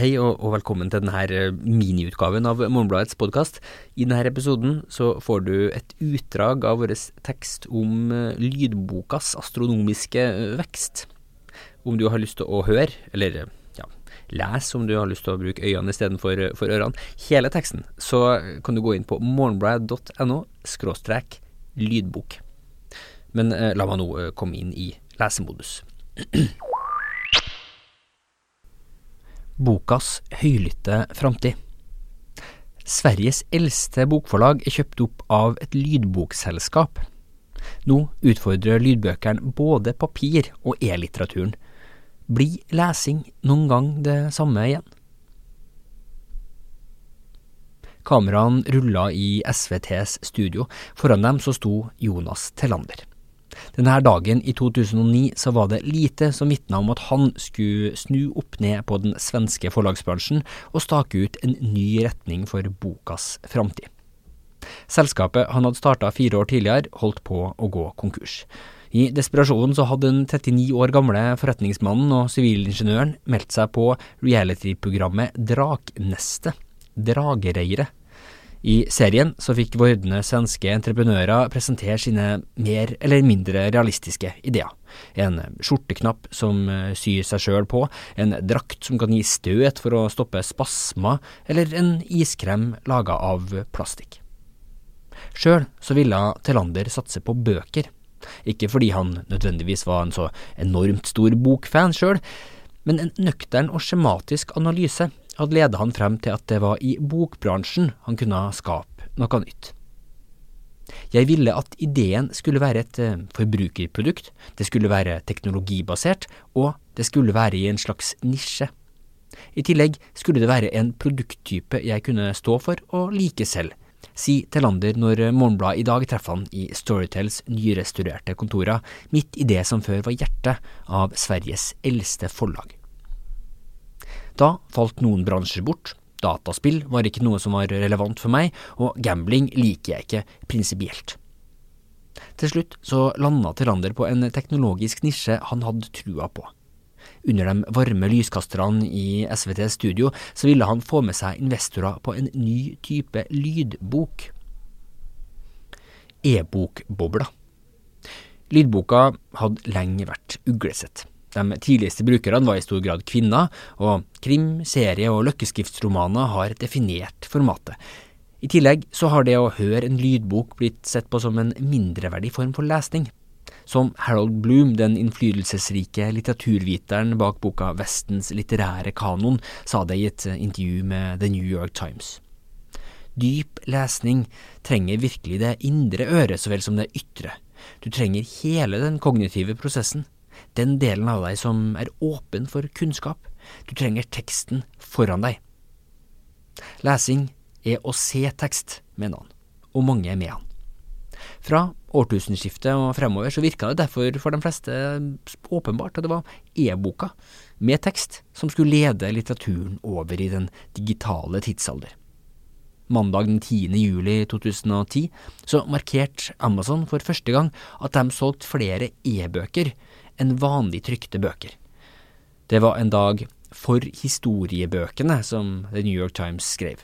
Hei og, og, velkommen til denne eh, miniutgaven av Morgenbladets podkast. I denne episoden så får du et utdrag av vår tekst om eh, lydbokas astronomiske eh, vekst. Om du har lyst til å høre, eller ja, lese om du har lyst til å bruke øynene istedenfor for ørene, hele teksten, så kan du gå inn på morgenblad.no skråstrek lydbok. Men eh, la meg nå komme inn i lesemodus. bokas høylytte framtid. Sveriges eldste bokforlag er kjøpt opp av et lydbokselskap. Nå utfordrer lydbøkene både papir- og e-litteraturen. Blir lesing noen gang det samme igjen? Kameraene rulla i SVTs studio, foran dem så sto Jonas Tellander. Denne dagen i 2009 så var det lite som vitna om at han skulle snu opp ned på den svenske forlagsbransjen og stake ut en ny retning for bokas framtid. Selskapet han hadde starta fire år tidligere, holdt på å gå konkurs. I desperasjonen så hadde den 39 år gamle forretningsmannen og sivilingeniøren meldt seg på reality-programmet Draknestet, Dragereiret, i serien så fikk vordende svenske entreprenører presentere sine mer eller mindre realistiske ideer. En skjorteknapp som eh, syr seg sjøl på, en drakt som kan gi støt for å stoppe spasmer, eller en iskrem laga av plastikk. Sjøl så ville Telander satse på bøker, ikke fordi han nødvendigvis var en så enormt stor bokfan sjøl, men en nøktern og skjematisk analyse hadde ledet han frem til at det var i bokbransjen han kunne skape noe nytt. Jeg ville at ideen skulle være et eh, forbrukerprodukt, det skulle være teknologibasert, og det skulle være i en slags nisje. I tillegg skulle det være en produkttype jeg kunne stå for og like selv, si Telander når Morgenbladet i dag treffer han i Storytels nyrestaurerte kontorer, midt i det som før var hjertet av Sveriges eldste forlag. Da falt noen bransjer bort. Dataspill var ikke noe som var relevant for meg, og gambling liker jeg ikke prinsipielt. Til slutt så landa Tillander på en teknologisk nisje han hadde trua på. Under de varme lyskasterne i SVT Studio så ville han få med seg investorer på en ny type lydbok. E-bokbobla. Lydboka hadde lenge vært uglesett. De tidligste brukerne var i stor grad kvinner, og krim-, serie- og løkkeskriftsromaner har definert formatet. I tillegg så har det å høre en lydbok blitt sett på som en mindreverdig form for lesning. Som Harold Bloom, den innflytelsesrike litteraturviteren bak boka Vestens litterære kanon, sa det i et intervju med The New York Times. Dyp lesning trenger virkelig det indre øret så vel som det ytre. Du trenger hele den kognitive prosessen den delen av deg som er åpen for kunnskap. Du trenger teksten foran deg. Lesing er å se tekst, mener han, og mange er med han. Fra årtusenskiftet og fremover så virka det derfor for de fleste åpenbart at det var e-boka med tekst som skulle lede litteraturen over i den digitale tidsalder. Mandag den 10. juli 2010 så markerte Amazon for første gang at de solgte flere e-bøker enn vanlig trykte bøker. Det var en dag for historiebøkene, som The New York Times skrev,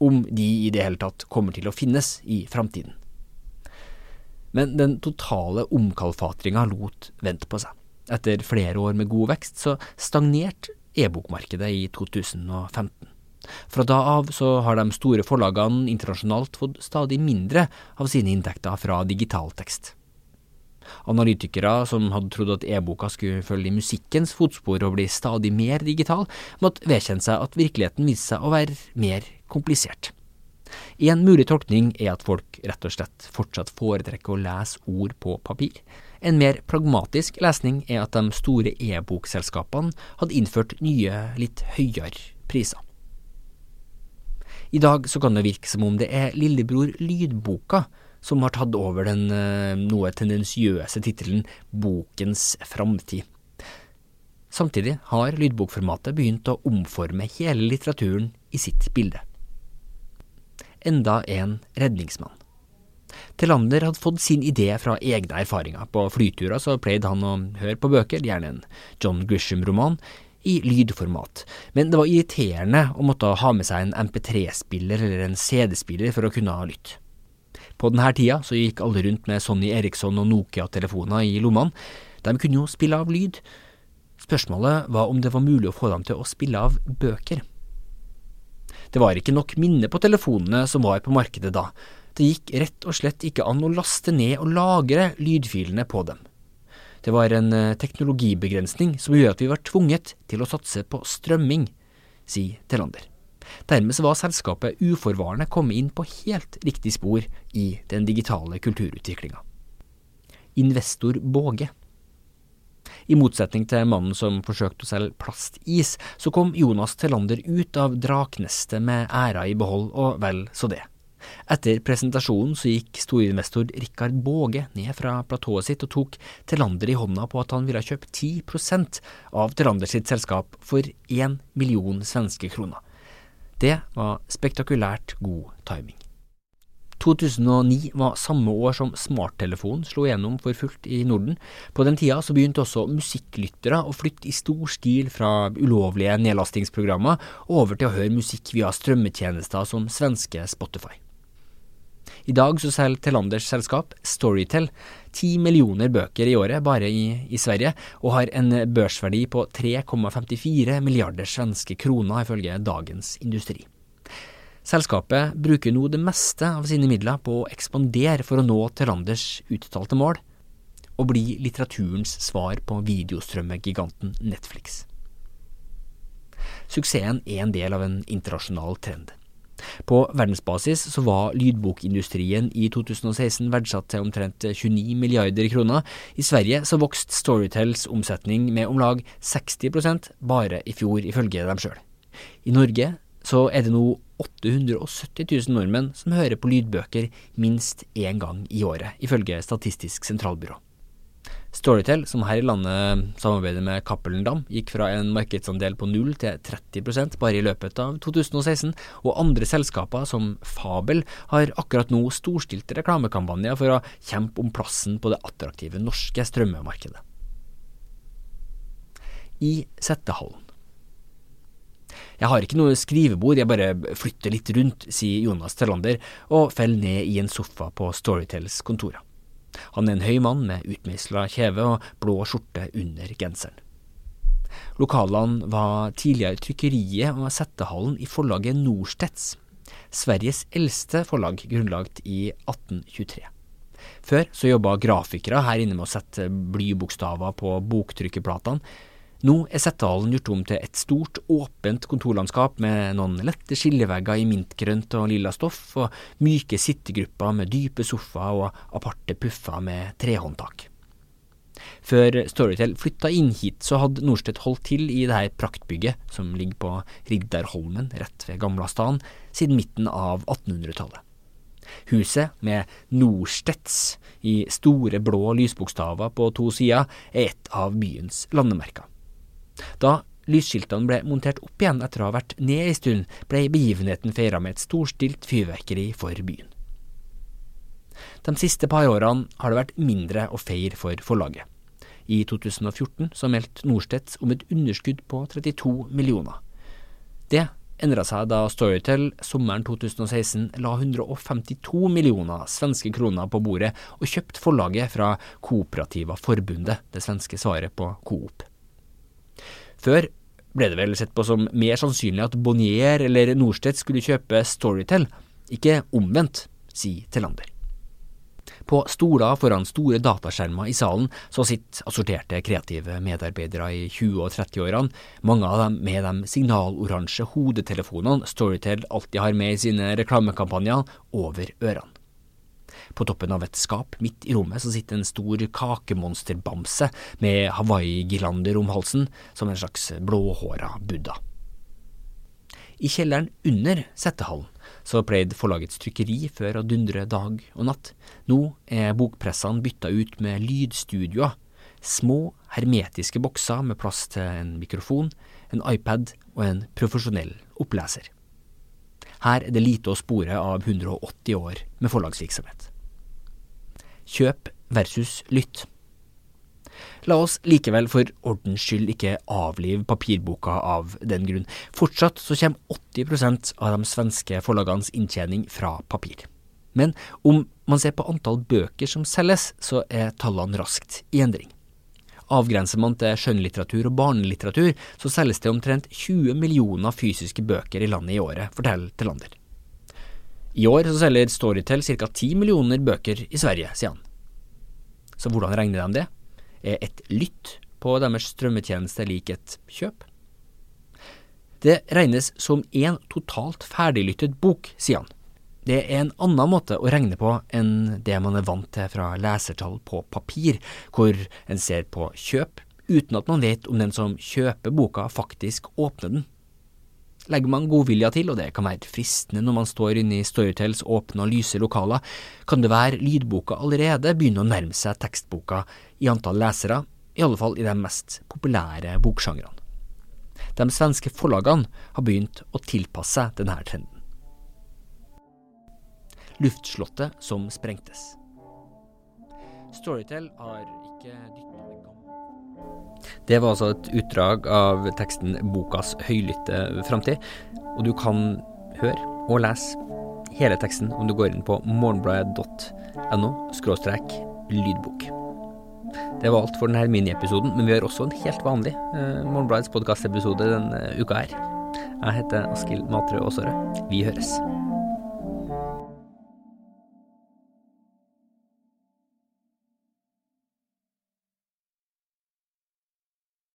om de i det hele tatt kommer til å finnes i framtiden. Men den totale omkalfatringa lot vente på seg. Etter flere år med god vekst, så stagnerte e-bokmarkedet i 2015. Fra da av så har de store forlagene internasjonalt fått stadig mindre av sine inntekter fra digitaltekst. Analytikere som hadde trodd at e-boka skulle følge i musikkens fotspor og bli stadig mer digital, måtte vedkjenne seg at virkeligheten viste seg å være mer komplisert. En mulig tolkning er at folk rett og slett fortsatt foretrekker å lese ord på papir. En mer pragmatisk lesning er at de store e-bokselskapene hadde innført nye, litt høyere priser. I dag så kan det virke som om det er lillebror Lydboka som har tatt over den eh, noe tendensiøse tittelen Bokens framtid. Samtidig har lydbokformatet begynt å omforme hele litteraturen i sitt bilde. Enda en redningsmann. Telander hadde fått sin idé fra egne erfaringer. På flyturer så pleide han å høre på bøker, gjerne en John Grisham-roman. I lydformat, men det var irriterende å måtte ha med seg en MP3-spiller eller en CD-spiller for å kunne ha lytte. På denne tida så gikk alle rundt med Sonny Eriksson og Nokia-telefoner i lommene. De kunne jo spille av lyd. Spørsmålet var om det var mulig å få dem til å spille av bøker. Det var ikke nok minne på telefonene som var på markedet da. Det gikk rett og slett ikke an å laste ned og lagre lydfilene på dem. Det var en eh, teknologibegrensning som gjorde at vi var tvunget til å satse på strømming, sier Tellander. Dermed var selskapet uforvarende kommet inn på helt riktig spor i den digitale kulturutviklinga. Investor Båge i motsetning til mannen som forsøkte å selge plastis, så kom Jonas Tellander ut av draknestet med æra i behold, og vel så det. Etter presentasjonen så gikk storinvestor Rikard Båge ned fra platået sitt og tok Telander i hånda på at han ville kjøpe 10% av Telander sitt selskap for 1 million svenske kroner. Det var spektakulært god timing. 2009 var samme år som smarttelefonen slo gjennom for fullt i Norden. På den tida så begynte også musikklyttere å flytte i stor stil fra ulovlige nedlastingsprogrammer over til å høre musikk via strømmetjenester som svenske Spotify. I dag så selger Telanders selskap Storytel ti millioner bøker i året bare i, i Sverige, og har en børsverdi på 3,54 milliarder svenske kroner, ifølge Dagens Industri. Selskapet bruker nå det meste av sine midler på å ekspandere for å nå Terlanders uttalte mål, og bli litteraturens svar på videostrømmegiganten Netflix. Suksessen er en del av en internasjonal trend. På verdensbasis så var lydbokindustrien i 2016 verdsatt til omtrent 29 milliarder kroner. I Sverige så vokste Storytels omsetning med om lag 60% bare i fjor, ifølge dem sjøl. I Norge så er det nå 870 000 nordmenn som hører på lydbøker minst én gang i året, ifølge Statistisk sentralbyrå. Storytel, som her i landet samarbeider med Cappelen Dam, gikk fra en markedsandel på 0 til 30% bare i løpet av 2016, og andre selskaper som Fabel har akkurat nå storstilte reklamekampanjer for å kjempe om plassen på det attraktive norske strømmemarkedet. I Settehallen jeg har ikke noe skrivebord, jeg bare flytter litt rundt, sier Jonas Tellander, og faller ned i en sofa på Storytels kontorer. Han er en høy mann med utmeisla kjeve og blå skjorte under genseren. Lokalene var tidligere trykkeriet og settehallen i forlaget Norstedts, Sveriges eldste forlag, grunnlagt i 1823. Før så jobba grafikere her inne med å sette blybokstaver på boktrykkerplatene, nå er Settehallen gjort om til et stort, åpent kontorlandskap med noen lette skillevegger i mintgrønt og lilla stoff, og myke sittegrupper med dype sofaer og aparte puffer med trehåndtak. Før Storytel flytta inn hit, så hadde Norstedt holdt til i det her praktbygget, som ligger på Riddarholmen rett ved Gamlastan, siden midten av 1800-tallet. Huset, med Norstedts i store blå lysbokstaver på to sider, er et av byens landemerker. Da lysskiltene ble montert opp igjen etter å ha vært ned ei stund, ble begivenheten feira med et storstilt fyrverkeri for byen. De siste par årene har det vært mindre å feire for forlaget. I 2014 så meldte Norstedts om et underskudd på 32 millioner. Det endra seg da Storytel sommeren 2016 la 152 millioner svenske kroner på bordet og kjøpte forlaget fra Kooperativa Forbundet, det svenske svaret på Coop. Før ble det vel sett på som mer sannsynlig at Bonnier eller Norstedt skulle kjøpe Storytel, ikke omvendt, sier Telander. På stoler foran store dataskjermer i salen så sitter assorterte kreative medarbeidere i 20- og 30-årene, mange av dem med de signaloransje hodetelefonene Storytel alltid har med i sine reklamekampanjer, over ørene. På toppen av et skap midt i rommet så sitter en stor kakemonsterbamse med hawaiigirlander om halsen, som en slags blåhåra buddha. I kjelleren under settehallen så pleide forlagets trykkeri før å dundre dag og natt. Nå er bokpressene bytta ut med lydstudioer, små, hermetiske bokser med plass til en mikrofon, en iPad og en profesjonell oppleser. Her er det lite å spore av 180 år med forlagsvirksomhet. Kjøp versus lytt. La oss likevel for ordens skyld ikke avlive papirboka av den grunn. Fortsatt så kommer 80% av de svenske forlagenes inntjening fra papir. Men om man ser på antall bøker som selges, så er tallene raskt i endring. Avgrenser man til skjønnlitteratur og barnelitteratur, så selges det omtrent 20 millioner fysiske bøker i landet i året, forteller Tillander. I år så selger Storytel ca. 10 millioner bøker i Sverige, sier han. Så hvordan regner de det? Er et lytt på deres strømmetjeneste lik et kjøp? Det regnes som en totalt ferdiglyttet bok, sier han. Det er en annen måte å regne på enn det man er vant til fra lesertall på papir, hvor en ser på kjøp uten at man vet om den som kjøper boka faktisk åpner den. Legger man godvilja til, og det kan være fristende når man står inne i Storytels åpne og lyse lokaler, kan det være lydboka allerede begynner å nærme seg tekstboka i antall lesere, i alle fall i de mest populære boksjangrene. De svenske forlagene har begynt å tilpasse seg denne trenden luftslottet som sprengtes. Storytel har ikke det var altså et utdrag av teksten Bokas høylytte framtid, og du kan høre og lese hele teksten om du går inn på morgenbladet.no lydbok. Det var alt for denne miniepisoden, men vi har også en helt vanlig eh, Morgenbladets podkastepisode denne uka her. Jeg heter Askild Matre Aasare. Vi høres.